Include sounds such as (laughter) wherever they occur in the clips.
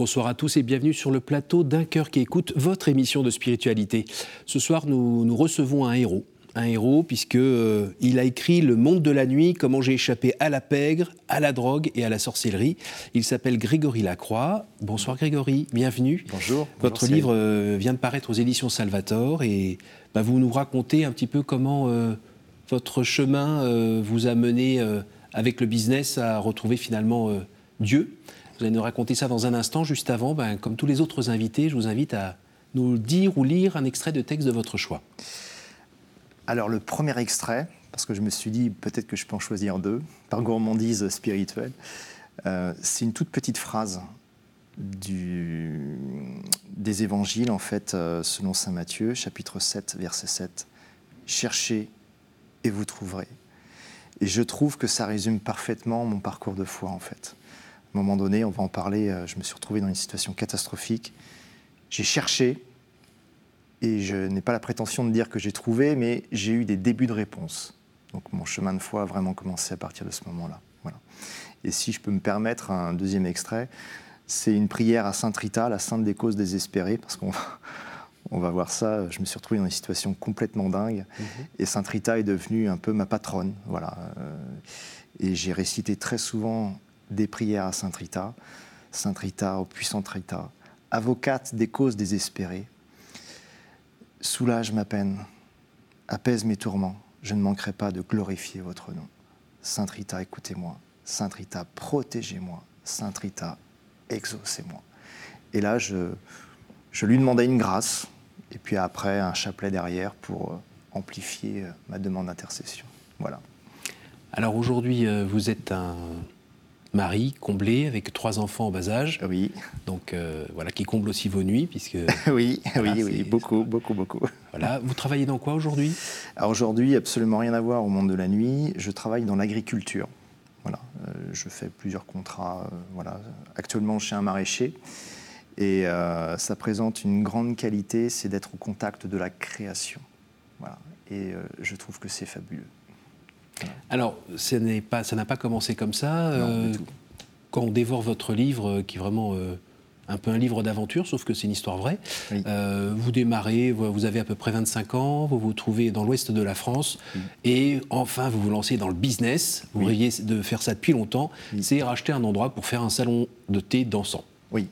Bonsoir à tous et bienvenue sur le plateau d'un cœur qui écoute votre émission de spiritualité. Ce soir, nous, nous recevons un héros. Un héros puisque euh, il a écrit Le monde de la nuit, comment j'ai échappé à la pègre, à la drogue et à la sorcellerie. Il s'appelle Grégory Lacroix. Bonsoir Grégory, bienvenue. Bonjour. Votre Bonjour, livre euh, vient de paraître aux éditions Salvator et bah, vous nous racontez un petit peu comment euh, votre chemin vous a mené avec le business à retrouver finalement Dieu. Vous allez nous raconter ça dans un instant. Juste avant, ben, comme tous les autres invités, je vous invite à nous dire ou lire un extrait de texte de votre choix. Alors le premier extrait, parce que je me suis dit peut-être que je peux en choisir deux, par gourmandise spirituelle, euh, c'est une toute petite phrase des évangiles, en fait, euh, selon Saint Matthieu, chapitre 7, verset 7. Cherchez et vous trouverez. Et je trouve que ça résume parfaitement mon parcours de foi, en fait. À un moment donné, on va en parler, euh, je me suis retrouvé dans une situation catastrophique. J'ai cherché, et je n'ai pas la prétention de dire que j'ai trouvé, mais j'ai eu des débuts de réponse. Donc mon chemin de foi a vraiment commencé à partir de ce moment-là. Voilà. Et si je peux me permettre un deuxième extrait, c'est une prière à Sainte Rita, la sainte des causes désespérées, parce qu'on va, on va voir ça. Je me suis retrouvé dans une situation complètement dingue, et Sainte Rita est devenue un peu ma patronne. Voilà. Euh, Et j'ai récité très souvent des prières à Sainte Rita, Sainte Rita, au puissante Rita, avocate des causes désespérées, soulage ma peine, apaise mes tourments, je ne manquerai pas de glorifier votre nom. Sainte Rita, écoutez-moi. Sainte Rita, protégez-moi. Sainte Rita, exaucez-moi. Et là, je, je lui demandais une grâce, et puis après, un chapelet derrière pour euh, amplifier euh, ma demande d'intercession. Voilà. Alors aujourd'hui, euh, vous êtes un mari comblé avec trois enfants en bas âge, Oui, donc euh, voilà qui comble aussi vos nuits puisque (laughs) oui, Voilà, oui, oui, beaucoup, beaucoup, beaucoup. voilà. Vous travaillez dans quoi aujourd'hui? Aujourd'hui, absolument rien à voir au monde de la nuit. Je travaille dans l'agriculture. Voilà, euh, je fais plusieurs contrats. euh, voilà, actuellement chez un maraîcher. Et ça présente une grande qualité, c'est d'être au contact de la création. Voilà. Et je trouve que c'est fabuleux. Alors, ça n'a pas commencé comme ça. Non, euh, quand on dévore votre livre, euh, qui est vraiment euh, un peu un livre d'aventure, sauf que c'est une histoire vraie, Oui. euh, vous démarrez, vous avez à peu près 25 ans, vous vous trouvez dans l'ouest de la France, et enfin vous vous lancez dans le business, vous Oui. rêviez de faire ça depuis longtemps, c'est racheter un endroit pour faire un salon de thé dansant. Oui.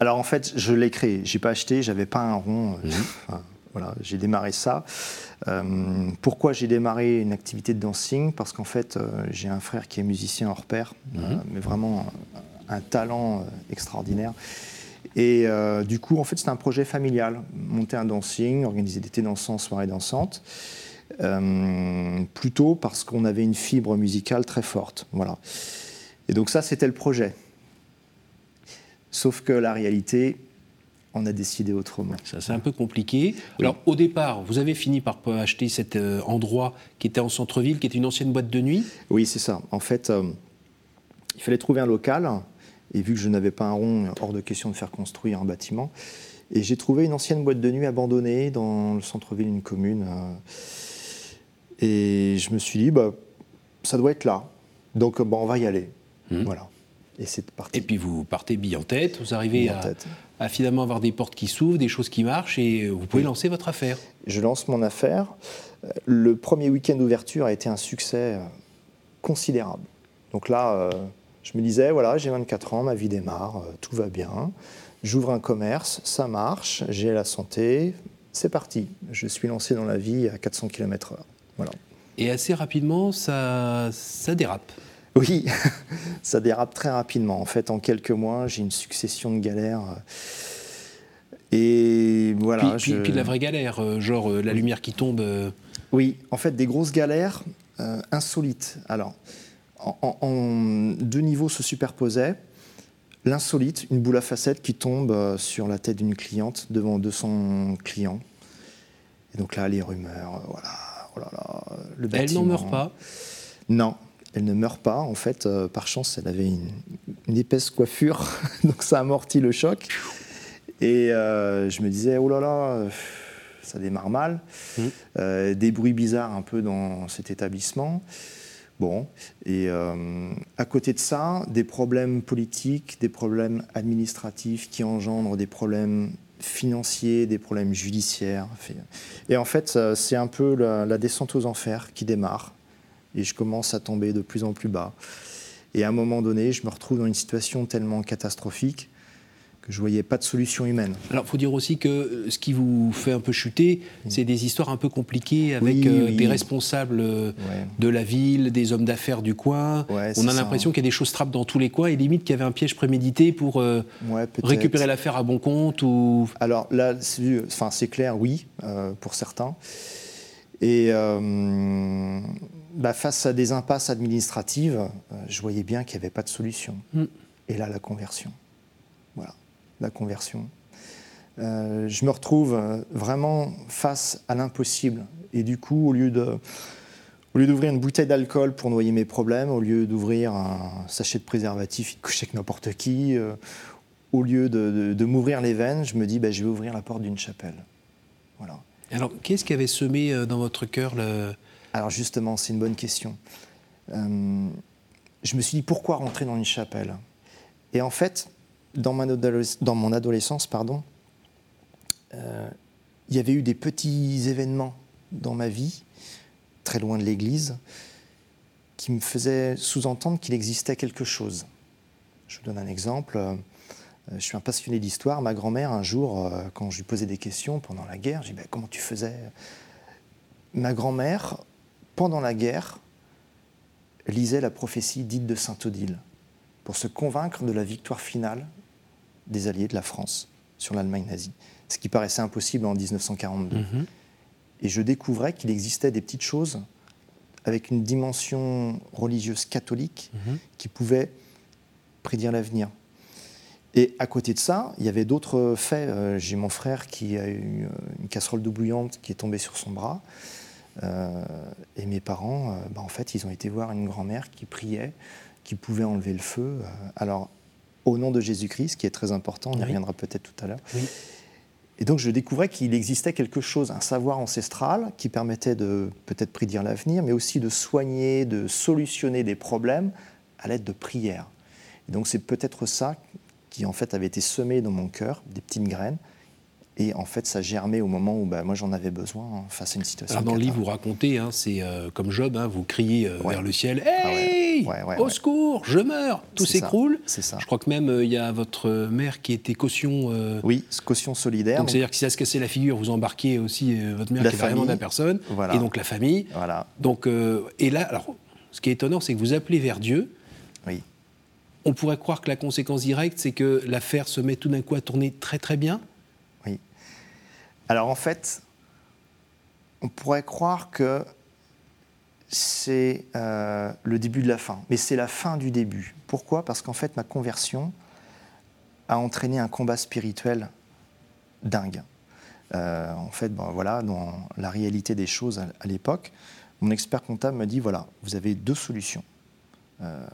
Alors en fait, je l'ai créé. J'ai pas acheté, j'avais pas un rond. enfin, voilà, j'ai démarré ça. Euh, pourquoi j'ai démarré une activité de dancing? Parce qu'en fait, euh, j'ai un frère qui est musicien hors pair, euh, mais vraiment un, un talent extraordinaire. Et du coup, en fait, c'était un projet familial. Monter un dancing, organiser des thés dansants, soirées dansantes. Plutôt parce qu'on avait une fibre musicale très forte. Voilà. Et donc ça, c'était le projet. Sauf que la réalité, on a décidé autrement. Ça, c'est un peu compliqué. Alors, au départ, vous avez fini par acheter cet euh, endroit qui était en centre-ville, qui était une ancienne boîte de nuit? Oui, c'est ça. En fait, euh, il fallait trouver un local. Et vu que je n'avais pas un rond, hors de question de faire construire un bâtiment. Et j'ai trouvé une ancienne boîte de nuit abandonnée dans le centre-ville d'une commune. euh, et je me suis dit, bah, ça doit être là. Donc, bah, on va y aller. Voilà. Et c'est parti. Et puis vous partez bille en tête, vous arrivez à, tête. à finalement avoir des portes qui s'ouvrent, des choses qui marchent, et vous pouvez lancer votre affaire. Je lance mon affaire. Euh, Le premier week-end d'ouverture a été un succès euh, considérable. Donc là, euh, je me disais, voilà, j'ai 24 ans, ma vie démarre, euh, tout va bien. J'ouvre un commerce, ça marche, j'ai la santé, c'est parti. Je suis lancé dans la vie à 400 km/h. Voilà. Et assez rapidement, ça, ça dérape. Oui, (laughs) ça dérape très rapidement. En fait, en quelques mois, j'ai une succession de galères. Et voilà. puis, puis- je- puis de la vraie galère, euh, genre euh, la lumière qui tombe. euh, Oui, en fait, des grosses galères euh, insolites. Alors, en, en- en- deux niveaux se superposaient. L'insolite, une boule à facettes qui tombe sur la tête d'une cliente devant 200 clients. Et donc là, les rumeurs, voilà, oh là là, le elle n'en bâtiment. meurt pas. Non, elle ne meurt pas. En fait, euh, par chance, elle avait une, une épaisse coiffure, (laughs) donc ça amortit le choc. Et euh, je me disais, oh là là, euh, ça démarre mal. Euh, des bruits bizarres un peu dans cet établissement. Bon, et euh, à côté de ça, des problèmes politiques, des problèmes administratifs qui engendrent des problèmes financiers, des problèmes judiciaires. Et en fait, c'est un peu la, descente aux enfers qui démarre, et je commence à tomber de plus en plus bas. Et à un moment donné, je me retrouve dans une situation tellement catastrophique que je voyais pas de solution humaine. Alors, il faut dire aussi que euh, ce qui vous fait un peu chuter, c'est des histoires un peu compliquées avec euh, des responsables euh, de la ville, des hommes d'affaires du coin. On a l'impression qu'il y a des choses trappes dans tous les coins et limite qu'il y avait un piège prémédité pour récupérer l'affaire à bon compte ou... Alors là, c'est clair, oui, pour certains. Et bah, face à des impasses administratives, je voyais bien qu'il n'y avait pas de solution. Mm. Et là, la conversion. Voilà la conversion. Euh, je me retrouve euh, vraiment face à l'impossible. Et du coup, au lieu de, au lieu d'ouvrir une bouteille d'alcool pour noyer mes problèmes, au lieu d'ouvrir un sachet de préservatif et de coucher avec n'importe qui, euh, au lieu de, m'ouvrir les veines, je me dis, bah, je vais ouvrir la porte d'une chapelle. Voilà. Alors, qu'est-ce qui avait semé dans votre cœur le... Alors justement, c'est une bonne question. je me suis dit, pourquoi rentrer dans une chapelle? Et en fait, dans, mon adolescence, pardon, euh, il y avait eu des petits événements dans ma vie, très loin de l'église, qui me faisaient sous-entendre qu'il existait quelque chose. Je vous donne un exemple. Euh, je suis un passionné d'histoire. Ma grand-mère, un jour, euh, quand je lui posais des questions pendant la guerre, j'ai dit ben, Comment tu faisais? Ma grand-mère, pendant la guerre, lisait la prophétie dite de Saint Odile pour se convaincre de la victoire finale des alliés de la France sur l'Allemagne nazie, ce qui paraissait impossible en 1942. Mhm. Et je découvrais qu'il existait des petites choses avec une dimension religieuse catholique mhm. qui pouvaient prédire l'avenir. Et à côté de ça, il y avait d'autres faits. Euh, j'ai mon frère qui a eu euh, une casserole d'eau bouillante qui est tombée sur son bras. Euh, et mes parents, bah, en fait, ils ont été voir une grand-mère qui priait, qui pouvait enlever le feu. alors, au nom de Jésus-Christ, qui est très important, on y reviendra peut-être tout à l'heure. Et donc je découvrais qu'il existait quelque chose, un savoir ancestral qui permettait de peut-être prédire l'avenir, mais aussi de soigner, de solutionner des problèmes à l'aide de prières. Et donc c'est peut-être ça qui en fait avait été semé dans mon cœur, des petites graines, et en fait, ça germait au moment où bah, moi j'en avais besoin face à une situation. Alors dans le livre, vous racontez, hein, c'est euh, comme Job, hein, vous criez euh, vers le ciel ah Hey Au secours, je meurs Tout s'écroule. C'est ça. Je crois que même euh, il y a votre mère qui était caution. oui, caution solidaire. Donc c'est-à-dire que si ça se cassait la figure, vous embarquiez aussi votre mère qui est vraiment la personne. Et donc la famille. Voilà. Donc, et là, alors, ce qui est étonnant, c'est que vous appelez vers Dieu. Oui. On pourrait croire que la conséquence directe, c'est que l'affaire se met tout d'un coup à tourner très très bien. Alors en fait, on pourrait croire que c'est euh, le début de la fin, mais c'est la fin du début. Pourquoi? Parce qu'en fait, ma conversion a entraîné un combat spirituel dingue. Euh, en fait, voilà, dans la réalité des choses à, l'époque, mon expert comptable me dit voilà, vous avez deux solutions. Euh,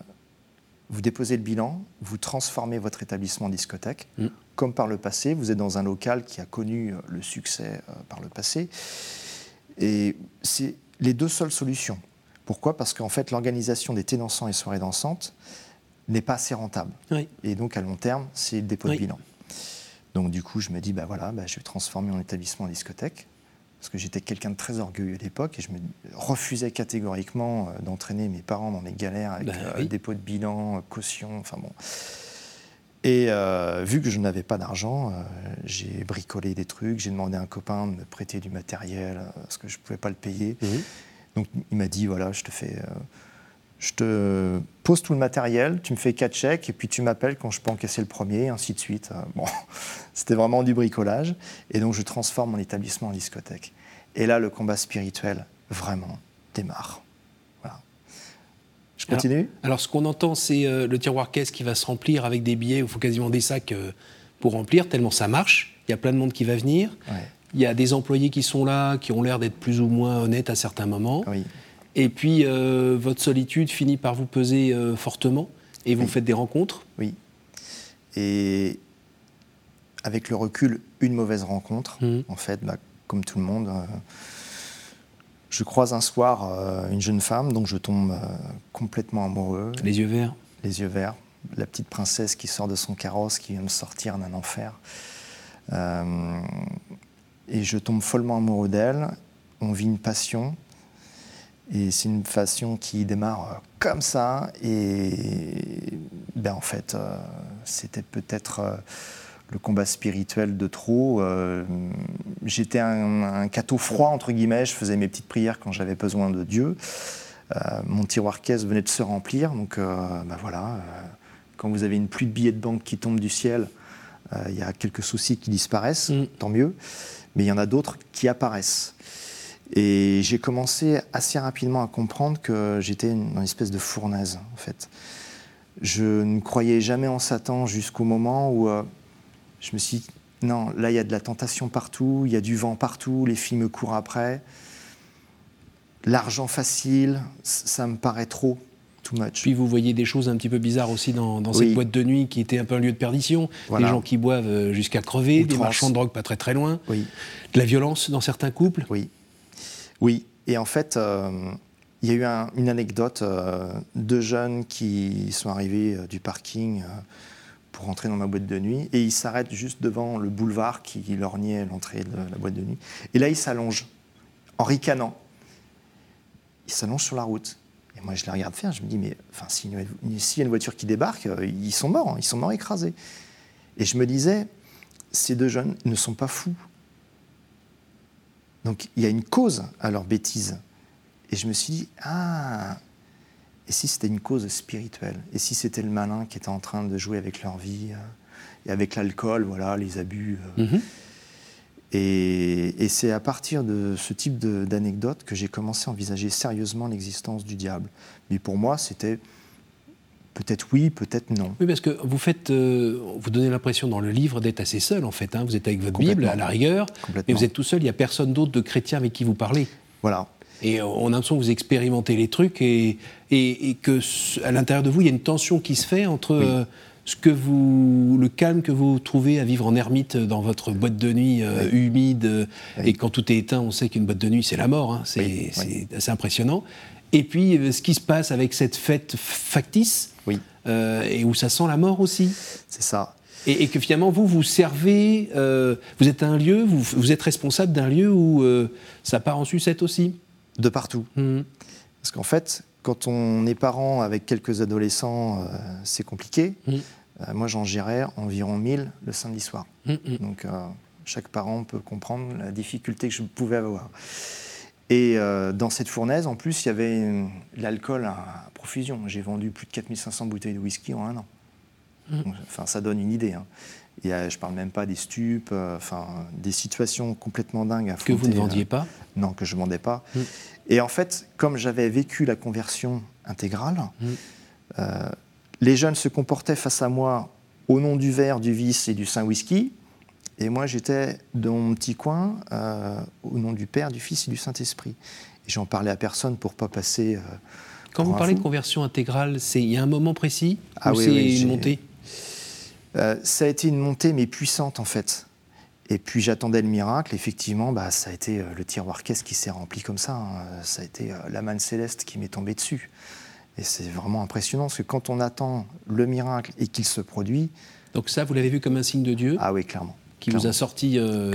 vous déposez le bilan, vous transformez votre établissement en discothèque. Mm. Comme par le passé, vous êtes dans un local qui a connu euh, le succès euh, par le passé. Et c'est les deux seules solutions. Pourquoi? Parce qu'en fait, l'organisation des thés dansants et soirées dansantes n'est pas assez rentable. Et donc, à long terme, c'est le dépôt de bilan. Donc, du coup, je me dis, bah voilà, bah, je vais transformer mon établissement en discothèque parce que j'étais quelqu'un de très orgueilleux à l'époque et je me refusais catégoriquement euh, d'entraîner mes parents dans mes galères avec bah euh, dépôt de bilan, euh, caution, enfin bon. Et vu que je n'avais pas d'argent, j'ai bricolé des trucs, j'ai demandé à un copain de me prêter du matériel parce que je ne pouvais pas le payer. Mmh. Donc il m'a dit voilà, je te fais je te pose tout le matériel, tu me fais quatre chèques et puis tu m'appelles quand je peux encaisser le premier, ainsi de suite. Euh, bon, (laughs) c'était vraiment du bricolage. Et donc je transforme mon établissement en discothèque. Et là, le combat spirituel, vraiment, démarre. Voilà. Je continue alors, ce qu'on entend, c'est euh, le tiroir caisse qui va se remplir avec des billets, il faut quasiment des sacs euh, pour remplir, tellement ça marche. Il y a plein de monde qui va venir. Il y a des employés qui sont là, qui ont l'air d'être plus ou moins honnêtes à certains moments. Oui. Et puis, euh, votre solitude finit par vous peser euh, fortement et vous faites des rencontres Oui. Et avec le recul, une mauvaise rencontre, mmh. en fait, bah, comme tout le monde, euh, Je croise un soir une jeune femme, donc je tombe complètement amoureux. Les yeux verts Les yeux verts. La petite princesse qui sort de son carrosse, qui vient me sortir d'un enfer. Et je tombe follement amoureux d'elle. On vit une passion. Et c'est une passion qui démarre comme ça. Et ben, en fait, c'était peut-être le combat spirituel de trop. Euh, j'étais un, un, cateau froid, entre guillemets, je faisais mes petites prières quand j'avais besoin de Dieu. Euh, mon tiroir caisse venait de se remplir, donc ben voilà, quand vous avez une pluie de billets de banque qui tombe du ciel, il y a quelques soucis qui disparaissent, mm. tant mieux, mais il y en a d'autres qui apparaissent. Et j'ai commencé assez rapidement à comprendre que j'étais dans une espèce de fournaise, en fait. Je ne croyais jamais en Satan jusqu'au moment où je me suis dit, non, là, il y a de la tentation partout, il y a du vent partout, les filles me courent après. L'argent facile, ça me paraît trop, too much. Puis vous voyez des choses un petit peu bizarres aussi dans, dans cette boîte de nuit qui était un peu un lieu de perdition. Des gens qui boivent euh, jusqu'à crever, des marchands de drogue pas très très loin. Oui. De la violence dans certains couples. Oui. Oui. Et en fait, euh, il y a eu une anecdote. Euh, deux jeunes qui sont arrivés du parking pour rentrer dans ma boîte de nuit. Et il s'arrête juste devant le boulevard qui lorgnait l'entrée de la boîte de nuit. Et là, il s'allonge, en ricanant. Il s'allonge sur la route. Et moi, je les regarde faire. Je me dis, mais enfin, s'il y a une voiture qui débarque, euh, ils sont morts, hein, ils sont morts écrasés. Et je me disais, ces deux jeunes ne sont pas fous. Donc, il y a une cause à leur bêtise. Et je me suis dit, ah, et si c'était une cause spirituelle? Et si c'était le malin qui était en train de jouer avec leur vie euh, et avec l'alcool, voilà, les abus euh. mhm. Et, c'est à partir de ce type d'anecdote que j'ai commencé à envisager sérieusement l'existence du diable. Mais pour moi, c'était peut-être oui, peut-être non. Oui, parce que vous faites, euh, vous donnez l'impression dans le livre d'être assez seul en fait. Hein. Vous êtes avec votre Bible à la rigueur, et vous êtes tout seul. Il n'y a personne d'autre de chrétien avec qui vous parlez. Voilà. Et on a l'impression que vous expérimentez les trucs et, et, que à l'intérieur de vous, il y a une tension qui se fait entre euh, ce que vous, le calme que vous trouvez à vivre en ermite dans votre boîte de nuit euh, humide. Et quand tout est éteint, on sait qu'une boîte de nuit, c'est la mort. Hein, c'est assez impressionnant. Et puis, euh, ce qui se passe avec cette fête factice, et où ça sent la mort aussi. C'est ça. Et, que finalement, vous, vous servez, vous êtes un lieu, vous, vous êtes responsable d'un lieu où ça part en sucette aussi de partout. Mmh. Parce qu'en fait, quand on est parent avec quelques adolescents, euh, c'est compliqué. Mmh. Euh, moi, j'en gérais environ 1000 le samedi soir. Mmh, Donc, euh, chaque parent peut comprendre la difficulté que je pouvais avoir. Et dans cette fournaise, en plus, il y avait l'alcool à profusion. J'ai vendu plus de 4500 bouteilles de whisky en un an. enfin, ça donne une idée. Hein. Et, je ne parle même pas des stupes, enfin, des situations complètement dingues. À que vous ne vendiez pas Non, que je ne vendais pas. Et en fait, comme j'avais vécu la conversion intégrale, mm. euh, les jeunes se comportaient face à moi au nom du verre, du vice et du saint whisky. Et moi, j'étais dans mon petit coin euh, au nom du Père, du Fils et du Saint-Esprit. Et j'en parlais à personne pour pas passer. Euh, Quand vous parlez de conversion intégrale, il y a un moment précis ah, ou oui, c'est une montée? Ça a été une montée, mais puissante en fait. Et puis j'attendais le miracle. Effectivement, bah, ça a été euh, le tiroir caisse qui s'est rempli comme ça. Hein. Ça a été euh, la manne céleste qui m'est tombée dessus. Et c'est vraiment impressionnant parce que quand on attend le miracle et qu'il se produit. Donc ça, vous l'avez vu comme un signe de Dieu? Ah oui, clairement. Qui vous a sorti euh,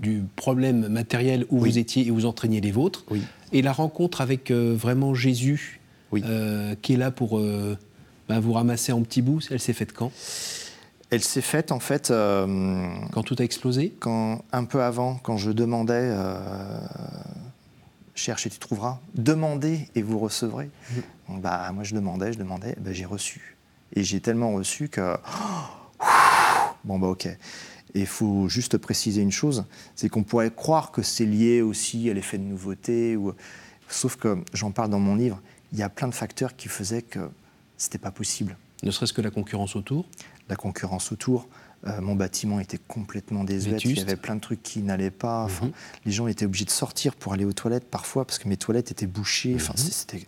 du, problème matériel où vous étiez et vous entraîniez les vôtres. Oui. Et la rencontre avec vraiment Jésus, oui. qui est là pour bah, vous ramasser en petits bouts, elle s'est faite quand? Elle s'est faite en fait. Euh, quand tout a explosé? quand, Un peu avant, quand je demandais euh, cherche et tu trouveras. Demandez et vous recevrez. Mmh. bah, moi je demandais, je demandais, bah, j'ai reçu. Et j'ai tellement reçu que. (gasps) bon, bah ok. Et il faut juste préciser une chose c'est qu'on pourrait croire que c'est lié aussi à l'effet de nouveauté. Ou... Sauf que, j'en parle dans mon livre, il y a plein de facteurs qui faisaient que c'était pas possible. Ne serait-ce que la concurrence autour la concurrence autour. Euh, mon bâtiment était complètement désuet. Il y avait plein de trucs qui n'allaient pas. Mhm. Les gens étaient obligés de sortir pour aller aux toilettes parfois parce que mes toilettes étaient bouchées. Enfin, mhm. c'était...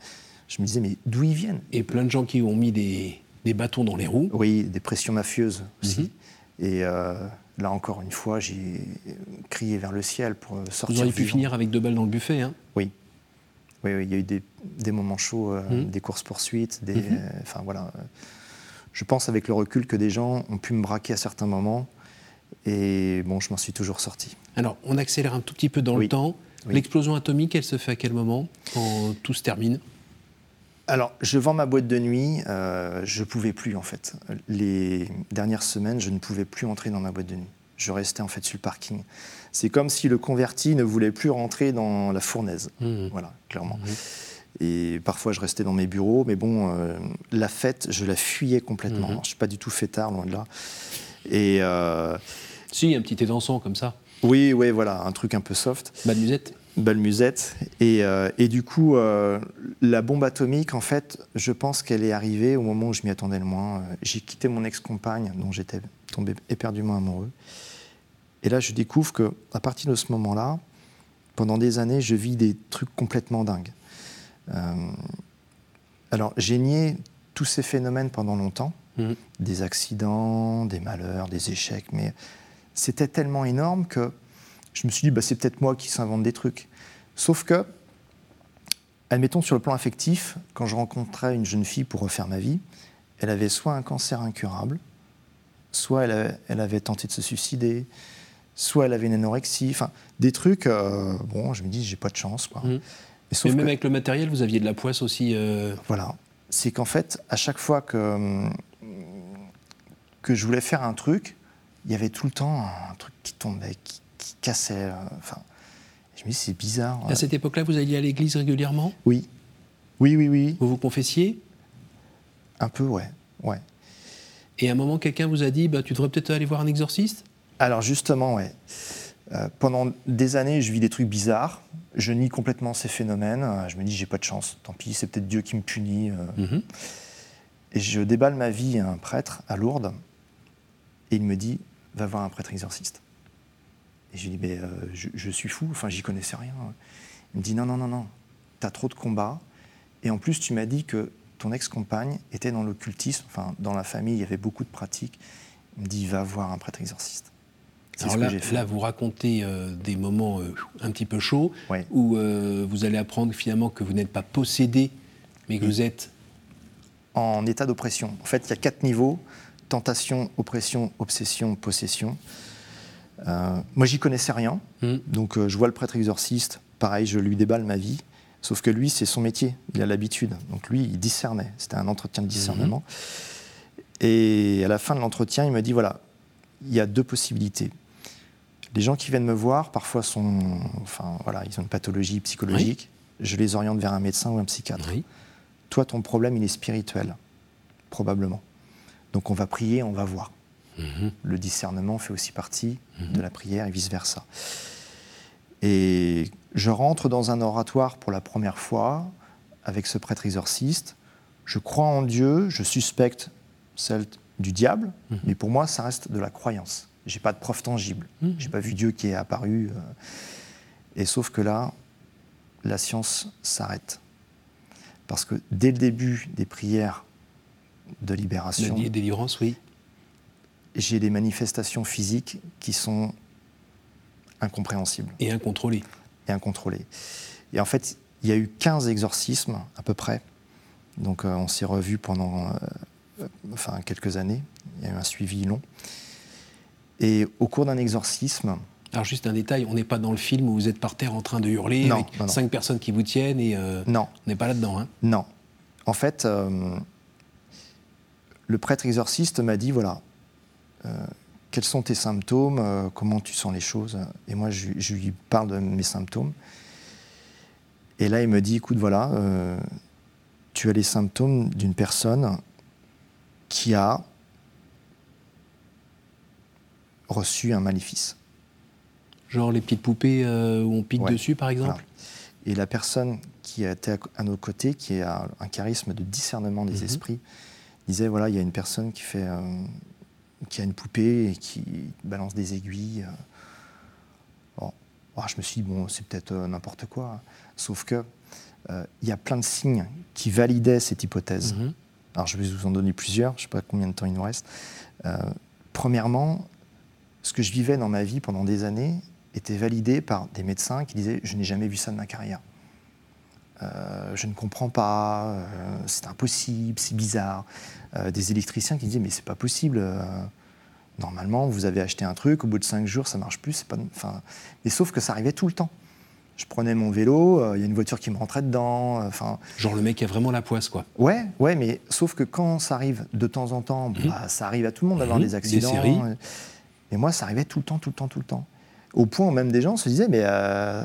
Je me disais, mais d'où ils viennent? Et plein de gens qui ont mis des, bâtons dans les roues. Oui, des pressions mafieuses aussi. Mhm. Et euh, là, encore une fois, j'ai crié vers le ciel pour sortir. Vous auriez pu finir avec deux balles dans le buffet, hein Oui. oui, oui, il y a eu des, des moments chauds, euh, Mhm. des courses-poursuites, des, Mhm. euh, enfin voilà. euh, Je pense avec le recul que des gens ont pu me braquer à certains moments, et bon, je m'en suis toujours sorti. Alors, on accélère un tout petit peu dans le temps. Oui. L'explosion atomique, elle se fait à quel moment Quand tout se termine? Alors, je vends ma boîte de nuit, euh, je pouvais plus en fait. Les dernières semaines, je ne pouvais plus entrer dans ma boîte de nuit. Je restais en fait sur le parking. C'est comme si le converti ne voulait plus rentrer dans la fournaise. Mhm. Voilà, clairement. Mhm. Et parfois, je restais dans mes bureaux, mais bon, euh, la fête, je la fuyais complètement. Alors, je ne suis pas du tout fêtard, loin de là. Et euh, Si, un petit étançon comme ça. oui, oui, voilà, un truc un peu soft. Bad musette Belle musette. Et, euh, et du coup, euh, la bombe atomique, en fait, je pense qu'elle est arrivée au moment où je m'y attendais le moins. Euh, J'ai quitté mon ex-compagne, dont j'étais tombé éperdument amoureux. Et là, je découvre que à partir de ce moment-là, pendant des années, je vis des trucs complètement dingues. Euh, alors, j'ai nié tous ces phénomènes pendant longtemps, Mhm. des accidents, des malheurs, des échecs, mais c'était tellement énorme que je me suis dit, bah, c'est peut-être moi qui s'invente des trucs. Sauf que, admettons sur le plan affectif, quand je rencontrais une jeune fille pour refaire ma vie, elle avait soit un cancer incurable, soit elle avait, elle avait tenté de se suicider, soit elle avait une anorexie, enfin des trucs, euh, bon, je me dis, j'ai pas de chance. Quoi. Mhm. Mais sauf Mais même que- avec le matériel, vous aviez de la poisse aussi. euh, voilà. C'est qu'en fait, à chaque fois que, que je voulais faire un truc, il y avait tout le temps un truc qui tombait, qui, qui cassait. euh, Enfin, je me dis, c'est bizarre. À cette époque-là, vous alliez à l'église régulièrement? Oui. Oui, oui, oui. Vous vous confessiez? Un peu, ouais. ouais. Et à un moment, quelqu'un vous a dit bah, Tu devrais peut-être aller voir un exorciste? Alors justement, ouais. Euh, pendant des années, je vis des trucs bizarres. Je nie complètement ces phénomènes. Euh, Je me dis, j'ai pas de chance. Tant pis, c'est peut-être Dieu qui me punit. euh. Mhm. Et je déballe ma vie à un prêtre à Lourdes. Et il me dit, va voir un prêtre exorciste. Et je lui dis, mais euh, je, je suis fou. Enfin, j'y connaissais rien. Il me dit, non, non, non, non. T'as trop de combats. Et en plus, tu m'as dit que ton ex-compagne était dans l'occultisme. Enfin, dans la famille, il y avait beaucoup de pratiques. Il me dit, va voir un prêtre exorciste. Alors là, vous racontez euh, des moments euh, un petit peu chauds Ouais. où vous allez apprendre finalement que vous n'êtes pas possédé, mais que Oui. vous êtes. en état d'oppression. En fait, il y a quatre niveaux tentation, oppression, obsession, possession. Euh, moi, j'y connaissais rien. Hmm. Donc, euh, je vois le prêtre exorciste. Pareil, je lui déballe ma vie. Sauf que lui, c'est son métier. Il a l'habitude. Donc, lui, il discernait. C'était un entretien de discernement. Et à la fin de l'entretien, il me dit voilà, il y a deux possibilités. Les gens qui viennent me voir, parfois, sont, enfin, voilà, ils ont une pathologie psychologique. Je les oriente vers un médecin ou un psychiatre Oui. toi, ton problème, il est spirituel, probablement. Donc on va prier, on va voir. Mhm. Le discernement fait aussi partie de la prière et vice-versa. Et je rentre dans un oratoire pour la première fois avec ce prêtre exorciste. Je crois en Dieu, je suspecte celle du diable, Mhm. mais pour moi, ça reste de la croyance. J'ai pas de preuve tangible. J'ai pas vu Dieu qui est apparu. euh, Et sauf que là, la science s'arrête. Parce que dès le début des prières de libération, dé- délivrance, oui. J'ai des manifestations physiques qui sont incompréhensibles Et incontrôlé. et incontrôlées. Et en fait, il y a eu 15 exorcismes à peu près. Donc euh, on s'est revus pendant euh, enfin, quelques années. Il y a eu un suivi long. Et au cours d'un exorcisme, Alors, juste un détail on n'est pas dans le film où vous êtes par terre en train de hurler Non, avec non, non. cinq personnes qui vous tiennent et euh, non, on n'est pas là-dedans. Hein. Non. En fait, le prêtre exorciste m'a dit, voilà, quels sont tes symptômes, euh, comment tu sens les choses? Et moi, je, je lui parle de mes symptômes. Et là, il me dit, écoute, voilà, euh, tu as les symptômes d'une personne qui a reçu un maléfice. Genre les petites poupées euh, où on pique Ouais. dessus, par exemple? Voilà. Et la personne qui était à, nos côtés, qui a un charisme de discernement des Mhm. esprits, disait voilà, il y a une personne qui fait, euh, qui a une poupée et qui balance des aiguilles. euh. Bon, Ah, je me suis dit bon, c'est peut-être euh, n'importe quoi. Sauf que euh, il y a plein de signes qui validaient cette hypothèse. Mhm. Alors je vais vous en donner plusieurs, je ne sais pas combien de temps il nous reste. Premièrement, ce que je vivais dans ma vie pendant des années était validé par des médecins qui disaient je n'ai jamais vu ça de ma carrière. euh, je ne comprends pas, euh, c'est impossible, c'est bizarre. Euh, des électriciens qui disaient mais c'est pas possible. Normalement, vous avez acheté un truc, au bout de cinq jours, ça marche plus. Pas, enfin, mais sauf que ça arrivait tout le temps. Je prenais mon vélo, il y a une voiture qui me rentrait dedans. Enfin, Genre le mec a vraiment la poisse, quoi. Ouais, ouais, mais sauf que quand ça arrive de temps en temps, Mhm. bah, ça arrive à tout le monde d'avoir Mhm. des Des accidents. séries. Et moi, ça arrivait tout le temps, tout le temps, tout le temps. Au point où même des gens se disaient, mais euh,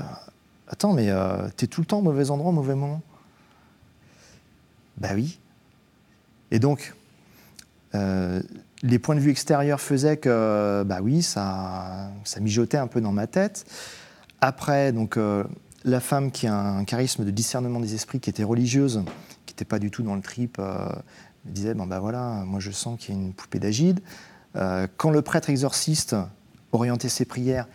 attends, mais euh, t'es tout le temps au mauvais endroit, au mauvais moment. Bah oui. Et donc, euh, les points de vue extérieurs faisaient que, bah oui, ça, ça mijotait un peu dans ma tête. Après, donc, euh, la femme qui a un charisme de discernement des esprits, qui était religieuse, qui n'était pas du tout dans le trip, euh, me disait, bon bah voilà, moi je sens qu'il y a une poupée d'agide. Euh, quand le prêtre exorciste orientait ses prières,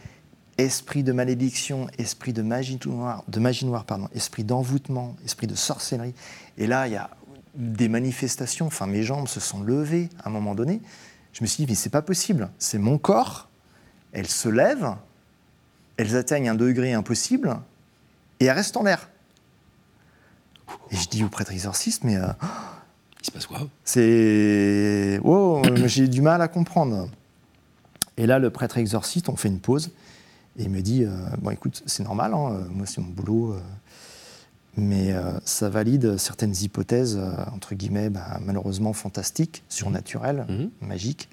esprit de malédiction, esprit de magie noire, de magie noire pardon, esprit d'envoûtement, esprit de sorcellerie. Et là, il y a des manifestations. Enfin, mes jambes se sont levées à un moment donné. Je me suis dit, mais c'est pas possible. C'est mon corps. Elles se lèvent, elles atteignent un degré impossible et elles restent en l'air. Et je dis au prêtre exorciste, mais euh, Il se passe quoi? c'est. Oh, j'ai du mal à comprendre. Et là, le prêtre exorciste, on fait une pause. Et il me dit euh, Bon, écoute, c'est normal, hein, euh, moi, c'est mon boulot. euh, mais euh, ça valide certaines hypothèses, euh, entre guillemets, bah, malheureusement fantastiques, surnaturelles, Mhm. magiques,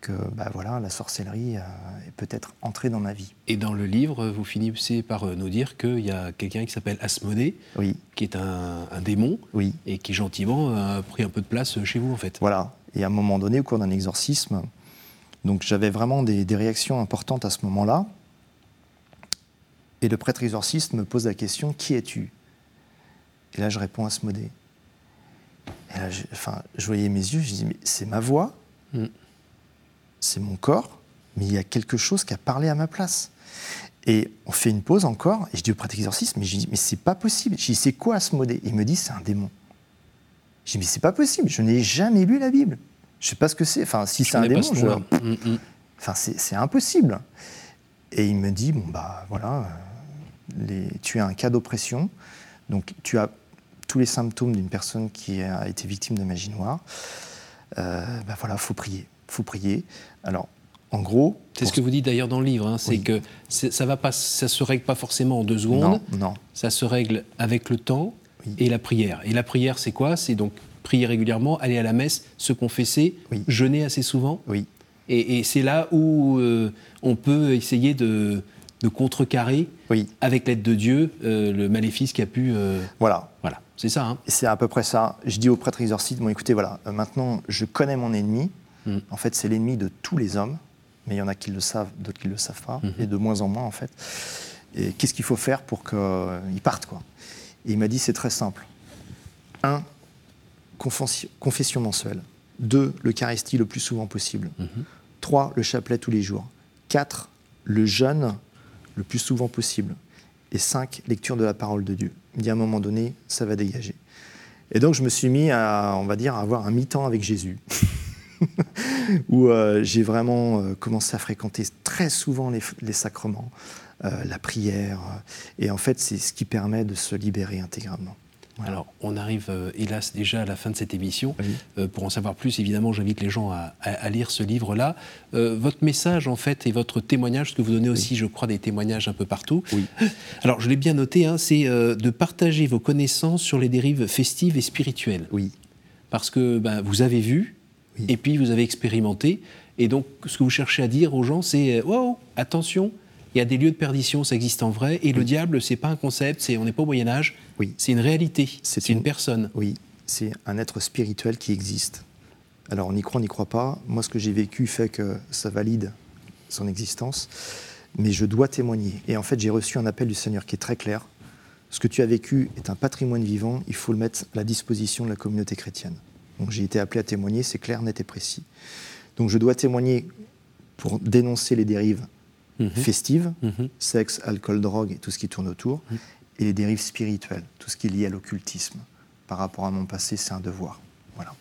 que bah, voilà, la sorcellerie euh, est peut-être entrée dans ma vie. Et dans le livre, vous finissez par nous dire qu'il y a quelqu'un qui s'appelle Asmodée, Oui, qui est un, un démon, oui. et qui gentiment a pris un peu de place chez vous, en fait. Voilà. Et à un moment donné, au cours d'un exorcisme, donc j'avais vraiment des, des réactions importantes à ce moment-là. Et le prêtre exorciste me pose la question Qui es-tu? Et là, je réponds à ce modé. Et là, je, enfin, je voyais mes yeux, je dis Mais c'est ma voix, Mm. c'est mon corps, mais il y a quelque chose qui a parlé à ma place. Et on fait une pause encore, et je dis au prêtre exorciste Mais je dis Mais c'est pas possible. Je dis C'est quoi Asmodée Il me dit C'est un démon. Je dis Mais c'est pas possible, je n'ai jamais lu la Bible. Je sais pas ce que c'est. Enfin, si c'est un démon, je... nom-là. Mm, mm. Enfin, c'est c'est impossible. Et il me dit, bon, bah voilà, euh, les- tu as un cas d'oppression, donc tu as tous les symptômes d'une personne qui a été victime de magie noire. Euh, bah voilà, faut prier, faut prier. Alors, en gros... C'est ce que vous dites d'ailleurs dans le livre, hein, c'est Oui. que ça va pas, ça se règle pas forcément en deux secondes, Non, non, ça se règle avec le temps Oui. et la prière. Et la prière, c'est quoi? C'est donc prier régulièrement, aller à la messe, se confesser, Oui. jeûner assez souvent? oui, Et, et c'est là où euh, on peut essayer de, de contrecarrer, oui, avec l'aide de Dieu, euh, le maléfice qui a pu. euh, voilà. voilà, c'est ça. Hein. Et C'est à peu près ça. Je dis au prêtre exorciste, bon écoutez, voilà, euh, maintenant je connais mon ennemi. Mm. En fait, c'est l'ennemi de tous les hommes, mais il y en a qui le savent, d'autres qui ne le savent pas, Mhm. et de moins en moins en fait. Et qu'est-ce qu'il faut faire pour qu'il parte quoi Et il m'a dit, c'est très simple. Un, confession, confession mensuelle. Deux, l'Eucharistie le plus souvent possible. Mhm. Trois, le chapelet tous les jours. Quatre, le jeûne le plus souvent possible. Et cinq, lecture de la parole de Dieu. Il dit à un moment donné, ça va dégager. Et donc je me suis mis à, on va dire, à avoir un mi-temps avec Jésus, (laughs) où euh, j'ai vraiment euh, commencé à fréquenter très souvent les, sacrements, euh, la prière, et en fait c'est ce qui permet de se libérer intégralement. Alors, on arrive, euh, hélas, déjà à la fin de cette émission. Oui. Euh, pour en savoir plus, évidemment, j'invite les gens à, à- à lire ce livre-là. Euh, votre message, en fait, et votre témoignage, parce que vous donnez aussi, je crois, des témoignages un peu partout. Oui. (laughs) Alors, je l'ai bien noté, hein, c'est de partager vos connaissances sur les dérives festives et spirituelles. Oui, Parce que ben, vous avez vu, et puis vous avez expérimenté. Et donc, ce que vous cherchez à dire aux gens, c'est Wow, attention, il y a des lieux de perdition, ça existe en vrai. Et le diable, c'est pas un concept, c'est, on n'est pas au Moyen-Âge, oui, c'est une réalité, C'est c'est une... une- personne. oui, c'est un être spirituel qui existe. Alors on y croit, on n'y croit pas. Moi, ce que j'ai vécu fait que ça valide son existence, mais je dois témoigner. Et en fait, j'ai reçu un appel du Seigneur qui est très clair. Ce que tu as vécu est un patrimoine vivant, il faut le mettre à la disposition de la communauté chrétienne. Donc j'ai été appelé à témoigner, c'est clair, net et précis. Donc je dois témoigner pour dénoncer les dérives Mhm. festives, mhm. sexe, alcool, drogue et tout ce qui tourne autour, mhm. et les dérives spirituelles, tout ce qui est lié à l'occultisme. Par rapport à mon passé, c'est un devoir. Voilà.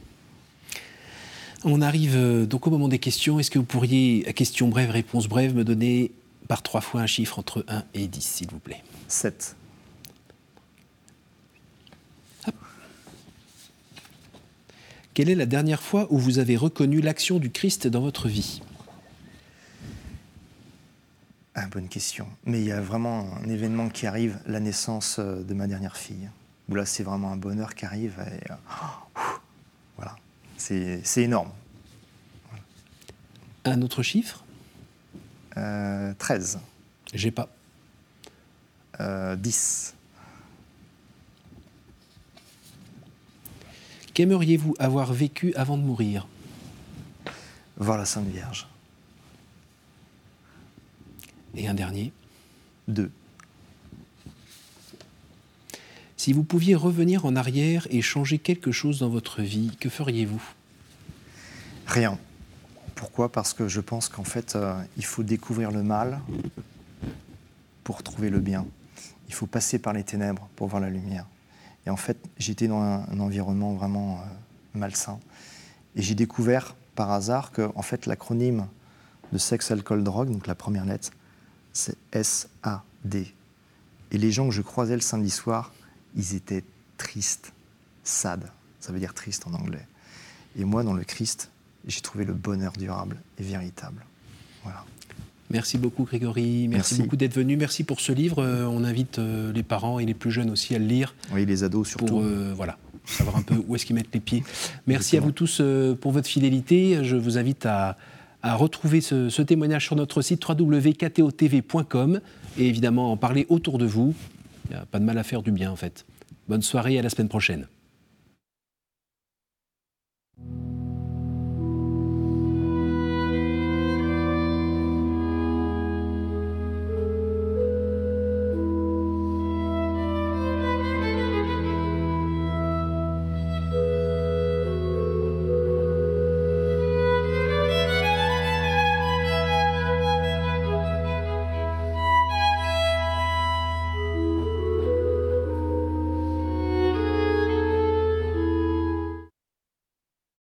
On arrive euh, donc au moment des questions. Est-ce que vous pourriez, à question brève, réponse brève, me donner par trois fois un chiffre entre 1 et 10, s'il vous plaît? 7. Quelle est la dernière fois où vous avez reconnu l'action du Christ dans votre vie? Ah, Bonne question. Mais il y a vraiment un événement qui arrive, la naissance euh, de ma dernière fille. Là, c'est vraiment un bonheur qui arrive. Et, euh, voilà, c'est énorme. Un autre chiffre? Euh, 13. J'ai pas. 10. Qu'aimeriez-vous avoir vécu avant de mourir? Voir la Sainte Vierge. Et un dernier Deux. Si vous pouviez revenir en arrière et changer quelque chose dans votre vie, que feriez-vous? Rien. Pourquoi? Parce que je pense qu'en fait, euh, il faut découvrir le mal pour trouver le bien. Il faut passer par les ténèbres pour voir la lumière. Et en fait, j'étais dans un, environnement vraiment euh, malsain. Et j'ai découvert par hasard que en fait, l'acronyme de sexe, alcool, drogue, donc la première lettre, c'est S-A-D. Et les gens que je croisais le samedi soir, ils étaient tristes, sad. Ça veut dire triste en anglais. Et moi, dans le Christ, j'ai trouvé le bonheur durable et véritable. Voilà. Merci beaucoup Grégory, merci, beaucoup d'être venu, merci pour ce livre. Euh, on invite euh, les parents et les plus jeunes aussi à le lire. Oui, les ados surtout. Pour euh, voilà, savoir un peu où est-ce qu'ils mettent les pieds. (laughs) Merci à vous tous pour votre fidélité. Je vous invite à, retrouver ce, témoignage sur notre site www.ktotv.com et évidemment en parler autour de vous. Il n'y a pas de mal à faire du bien en fait. Bonne soirée, à la semaine prochaine.